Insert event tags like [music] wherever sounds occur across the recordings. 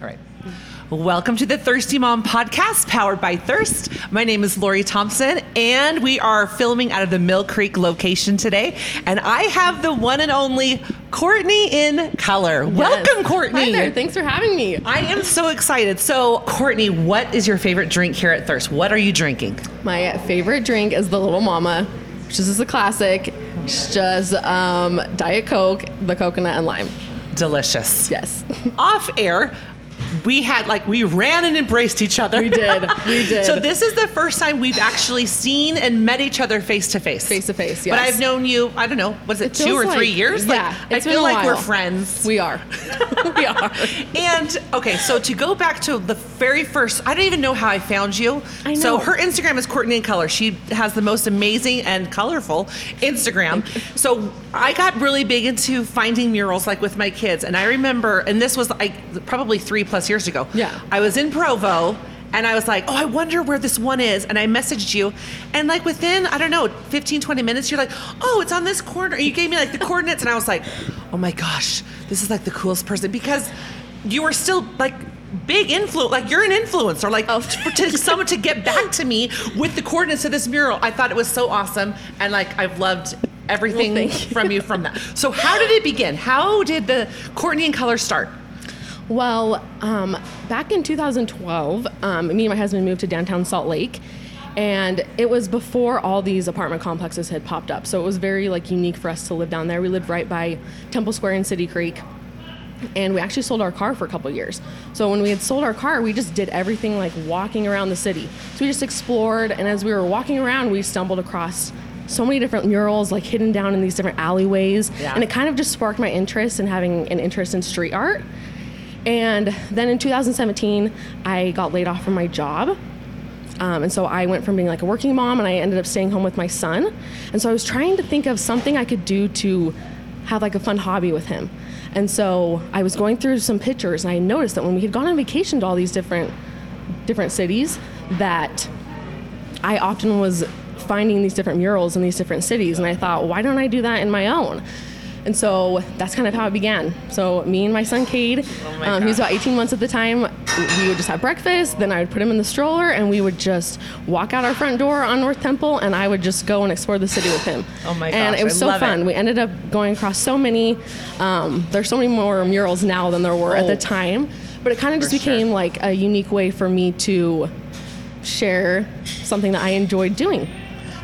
All right. Welcome to the Thirsty Mom podcast powered by Thirst. My name is Lori Thompson, and we are filming out of the Mill Creek location today. And I have the one and only Courtney in color. Welcome, Courtney. Hi there. Thanks for having me. I am so excited. So, Courtney, what is your favorite drink here at Thirst? What are you drinking? My favorite drink is the Little Mama, which is a classic. It's just um, Diet Coke, the coconut and lime. Delicious. Yes. [laughs] Off air, we had like we ran and embraced each other. We did. We [laughs] did. So this is the first time we've actually seen and met each other face to face. Face to face, Yes. But. I've known you. I don't know. Was it, It two or feels three like- years? yeah, Like, I feel a like we're friends. We are. [laughs] [laughs] we are. And okay, so to go back to the very first, I don't even know how I found you. I know. So her Instagram is Courtney in Color. She has the most amazing and colorful Instagram. So I got really big into finding murals like with my kids. And I remember, and this was like probably three plus years ago. Yeah. I was in Provo. And I was like, oh, I wonder where this one is. And I messaged you. And like within, I don't know, 15, 20 minutes, you're like, oh, it's on this corner. You gave me like the coordinates. And I was like, oh my gosh, this is like the coolest person because you were still like big influence. Like you're an influencer. Like Oh. for, to [laughs] someone to get back to me with the coordinates of this mural, I thought it was so awesome. And like I've loved everything Well, you. from you from that. So how did it begin? How did the Courtney in Color start? Well, um, back in 2012, um, me and my husband moved to downtown Salt Lake, and it was before all these apartment complexes had popped up. So it was very like unique for us to live down there. We lived right by Temple Square and City Creek. And we actually sold our car for a couple years. So when we had sold our car, we just did everything like walking around the city. So we just explored, and as we were walking around, we stumbled across so many different murals like hidden down in these different alleyways. Yeah. And it kind of just sparked my interest in having an interest in street art. And then in 2017, I got laid off from my job. Um, and so I went from being like a working mom and I ended up staying home with my son. And so I was trying to think of something I could do to have like a fun hobby with him. And so I was going through some pictures and I noticed that when we had gone on vacation to all these different different cities that I often was finding these different murals in these different cities, and I thought, why don't I do that in my own? And so that's kind of how it began. So me and my son Cade, Oh my um, he was about 18 months at the time. We would just have breakfast, then I would put him in the stroller, and we would just walk out our front door on North Temple, and I would just go and explore the city with him. Oh my god. And it was I so fun. it. We ended up going across so many. Um, there's so many more murals now than there were at Oh. the time, but it kind of just For sure. became like a unique way for me to share something that I enjoyed doing.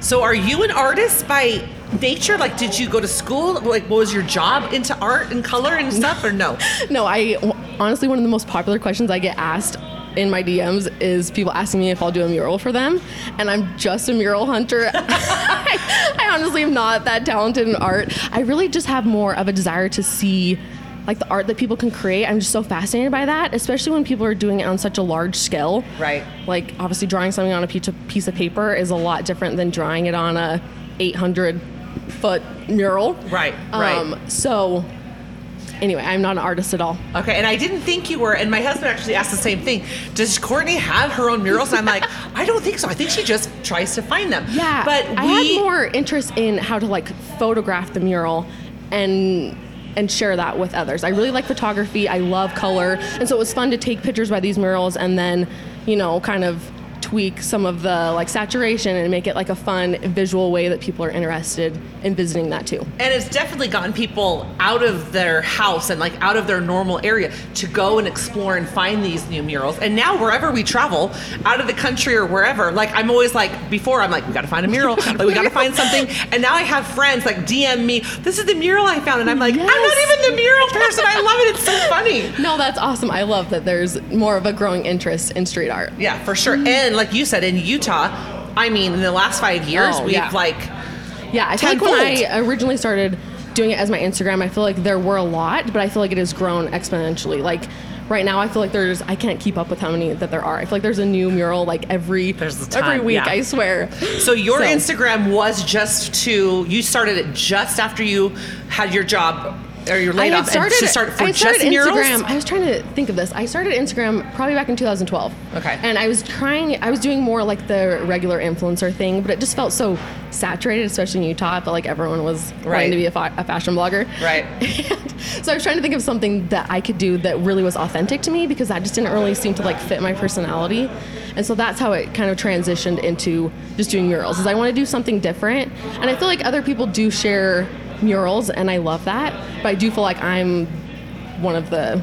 So are you an artist by nature? Like did you go to school? Like what was your job into art and color and stuff or no? [laughs] No, I honestly one of the most popular questions I get asked in my DMs is people asking me if I'll do a mural for them, and I'm just a mural hunter. [laughs] I, I honestly am not that talented in art. I really just have more of a desire to see like the art that people can create. I'm just so fascinated by that, especially when people are doing it on such a large scale. Right. Like obviously drawing something on a piece of, piece of paper is a lot different than drawing it on a 800 foot mural. Right, right. Um, so anyway, I'm not an artist at all. Okay, and I didn't think you were, and my husband actually asked the same thing. Does Courtney have her own murals? And I'm like, [laughs] I don't think so. I think she just tries to find them. Yeah, but I had more interest in how to like photograph the mural and and share that with others. I really like photography. I love color, and so it was fun to take pictures by these murals and then, you know, kind of tweak some of the like saturation and make it like a fun visual way that people are interested in visiting that too. and it's definitely gotten people out of their house and like out of their normal area to go and explore and find these new murals. And now wherever we travel, out of the country or wherever, like I'm always like before I'm like we got to find a mural, [laughs] like we got to find something. And now I have friends like DM me, this is the mural I found, and I'm like I'm not even the mural person. I love it. It's so funny. [laughs] No, that's awesome. I love that there's more of a growing interest in street art. Yeah, for sure. And like you said, in Utah, I mean, in the last five years, Oh, we've yeah. like Yeah, I feel like when I originally started doing it as my Instagram, I feel like there were a lot, but I feel like it has grown exponentially. Like right now, I feel like there's I can't keep up with how many that there are. I feel like there's a new mural like every There's every week. yeah. I swear. So your So- Instagram was just to you started it just after you had your job or you're I laid had off started, to start for I started just. Instagram. I was trying to think of this. I started Instagram probably back in 2012. Okay. And I was trying. I was doing more like the regular influencer thing, but it just felt so saturated, especially in Utah. I felt like everyone was Right. wanting to be a, fa- a fashion blogger. Right. [laughs] And so I was trying to think of something that I could do that really was authentic to me because that just didn't really seem to like fit my personality. And so that's how it kind of transitioned into just doing murals. Is I want to do something different, and I feel like other people do share murals, and I love that. But I do feel like I'm one of the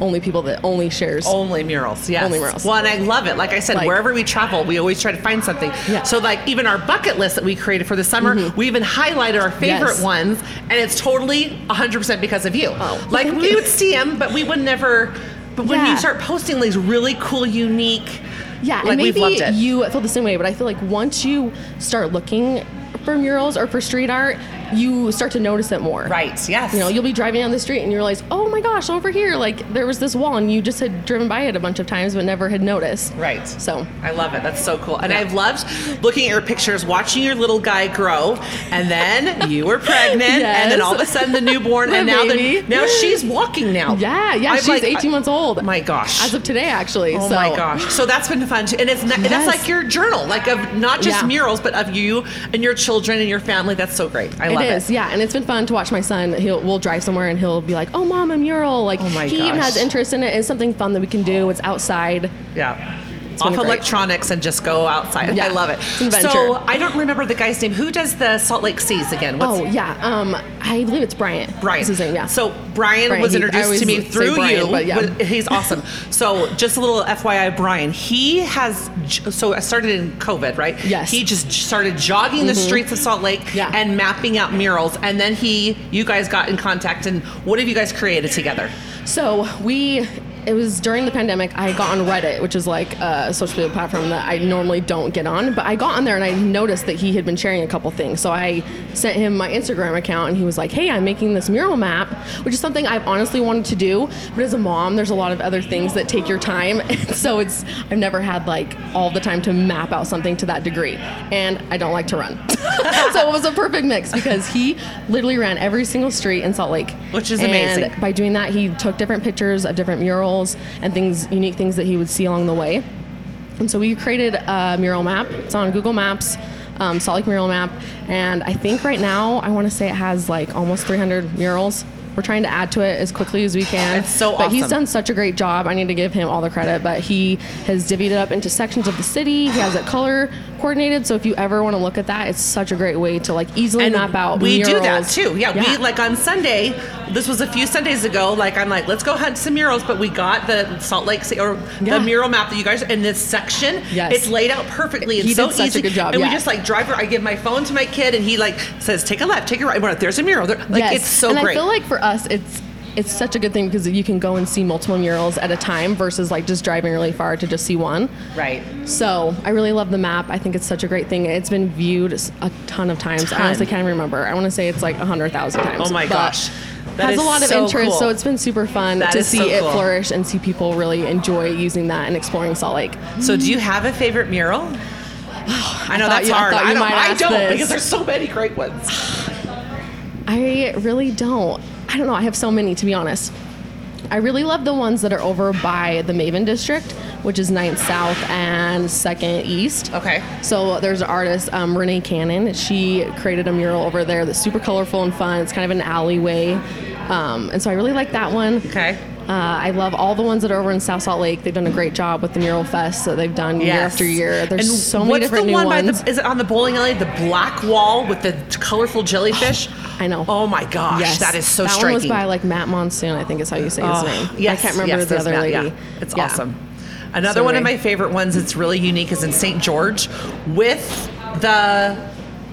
only people that only shares. Only murals, yes. Only murals. Well, and I love it. Like I said, Like- wherever we travel, we always try to find something. Yeah. Mm-hmm. So, like even our bucket list that we created for the summer, we even highlighted our favorite Yes. ones, and it's totally 100% because of you. Oh, like thank we you. would see them, but we would never. But when Yeah. you start posting these really cool, unique, Yeah, like and we've maybe loved it. you feel the same way, but I feel like once you start looking for murals or for street art, you start to notice it more. right? Yes. You know, you'll be driving down the street and you realize, oh my gosh, over here, like there was this wall, and you just had driven by it a bunch of times but never had noticed. Right. So I love it. That's so cool. And Yeah. I've loved looking at your pictures, watching your little guy grow, and then you were pregnant, and then all of a sudden the newborn, [laughs] and now the, now she's walking now. yeah, yeah, I'm she's like, 18 I- months old. My gosh. As of today, actually. Oh so. my gosh! So that's been fun too, and it's not, that's like your journal, like of not just Yeah. murals, but of you and your children and your family. That's so great. I love It is, yeah, and it's been fun to watch my son. He'll we'll drive somewhere and he'll be like, "Oh, mom, a mural!" Like Oh my he even has interest in it. It's something fun that we can do. It's outside. Yeah. Been Off great. electronics and just go outside. Yeah. I love it. So I don't remember the guy's name. Who does the Salt Lake Seas again? What's oh yeah, um, I believe it's Bryant. Brian. Is his name? Yeah. So Brian, Brian, was he- introduced to me through Brian, you. but yeah. but He's awesome. so just a little FYI, Brian. He has. So I started in COVID, right? Yes. Mm-hmm. He just started jogging the streets of Salt Lake Yeah. and mapping out murals, and then he, you guys got in contact, and what have you guys created together? So we, it was during the pandemic. I got on Reddit, which is like a social media platform that I normally don't get on. But I got on there and I noticed that he had been sharing a couple things. So I sent him my Instagram account and he was like, "Hey, I'm making this mural map," which is something I've honestly wanted to do. But as a mom, there's a lot of other things that take your time, [laughs] and so it's I've never had like all the time to map out something to that degree, and I don't like to run. [laughs] [laughs] so it was a perfect mix because he literally ran every single street in Salt Lake, Which is And amazing. by doing that, he took different pictures of different murals and things, unique things that he would see along the way. And so we created a mural map. It's on Google Maps, um, Salt Lake Mural Map. And I think right now, I want to say it has like almost 300 murals. We're trying to add to it as quickly as we can. It's so But he's done such a great job. I need to give him all the credit. But he has divvied it up into sections of the city. He has it color coordinated. So if you ever want to look at that, it's such a great way to like easily And map out. we do that too. Yeah, we like on Sunday. This was a few Sundays ago. Like I'm like, let's go hunt some murals. But we got the Salt Lake City or Yeah. the mural map that you guys in this section. Yes. it's laid out perfectly. It's He so did such a easy. good job, And we just like drive. I give my phone to my kid, and he like says, "Take a left, take a right." We're like, There's a mural. There. Like Yes. it's so and great. I feel like for us, it's it's such a good thing because you can go and see multiple murals at a time versus like just driving really far to just see one. right. So I really love the map. I think it's such a great thing. It's been viewed a ton of times. Ton. I honestly can't remember. I want to say it's like a hundred thousand times. Oh my gosh. That has a lot of so interest, cool. so it's been super fun That to see so it cool. flourish and see people really enjoy using that and exploring Salt Lake. So do you have a favorite mural? [sighs] I know thought that's you- hard. I, you don't, I don't because there's so many great ones. [sighs] I really don't. I don't know. I have so many to be honest. I really love the ones that are over by the Maven district, which is 9th South and 2nd East. Okay. So there's an artist, um, Renee Cannon. She created a mural over there that's super colorful and fun. It's kind of an alleyway. Um, and so I really like that one. Okay. Uh, I love all the ones that are over in South Salt Lake. They've done a great job with the mural fest that they've done year after year. There's and so many what's different the new one ones. By the, is it on the bowling alley? The black wall with the colorful jellyfish. [sighs] I know. Oh my gosh, Yes, that is so that striking. one was by like Matt Monsoon, I think is how you say his Oh, name. Yes, I can't remember yes, the other Matt, lady. Yeah. It's Yeah. awesome. Another So one of my favorite ones that's really unique is in St. George with the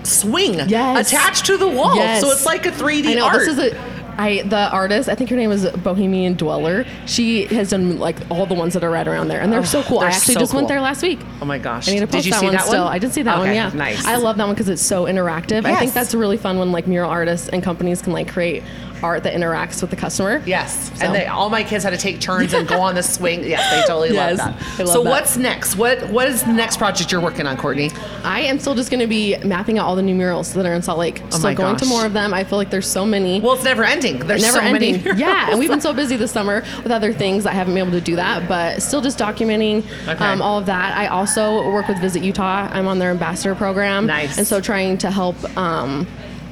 swing Yes. attached to the wall. Yes. So it's like a 3D I know art. this is a. I the artist I think her name is Bohemian Dweller. She has done like all the ones that are right around there, and they're Oh, so cool. they're I actually so just cool. went there last week. oh my gosh. I need to Did post you that see one that still. one? I did see that one. Yeah, Nice. I love that one because it's so interactive. I think that's really fun when like mural artists and companies can like create art that interacts with the customer. Yes, So- and they, all my kids had to take turns and go on the swing. Yes, they totally Yes, love that. love so that. what's next? What What is the next project you're working on, Courtney? I am still just going to be mapping out all the new murals that are in Salt Lake. Oh my going to more of them. I feel like there's so many. Well, it's never ending. There's never so ending. many. [laughs] yeah, and we've been [laughs] so busy this summer with other things. I haven't been able to do that, but still just documenting Okay. um, all of that. I also work with Visit Utah. I'm on their ambassador program. Nice. And so trying to help. Um,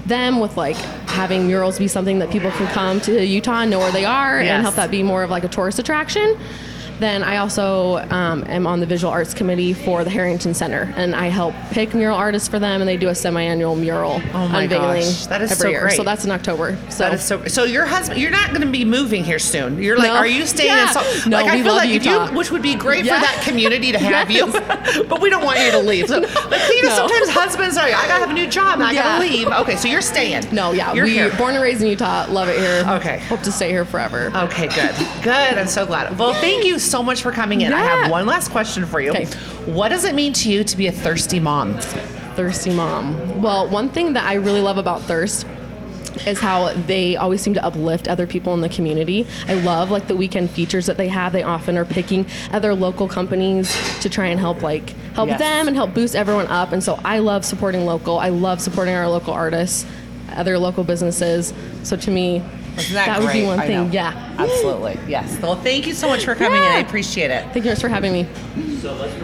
them with like having murals be something that people can come to Utah and know where they are Yes. and help that be more of like a tourist attraction. Then I also um, am on the visual arts committee for the Harrington Center, and I help pick mural artists for them, and they do a semi-annual mural Oh my unveiling gosh, that is every so year. great. So that's in October. So That is so. So your husband, you're not going to be moving here soon. You're like, No. are you staying in? Yeah. So, No, like, I we feel love like Utah. you, which would be great Yeah. for that community to have you, [laughs] but we don't want you to leave. So, you know, No. sometimes husbands are, like, I gotta have a new job, and I Yeah. gotta leave. Okay, so you're staying. no, yeah, you're we here. born and raised in Utah, love it here. Okay. hope to stay here forever. Okay, good. Good. I'm so glad. Well, thank you so much for coming in. I have one last question for you. Okay. What does it mean to you to be a thirsty mom? Thirsty Mom. Well, one thing that I really love about Thirst is how they always seem to uplift other people in the community. I love like the weekend features that they have. They often are picking other local companies to try and help like help Yes. them and help boost everyone up. And so I love supporting local. I love supporting our local artists, other local businesses. So to me, Isn't that, would be one thing. Yeah. Absolutely. Yes. Well, thank you so much for coming in. I appreciate it. Thank you much for having me. So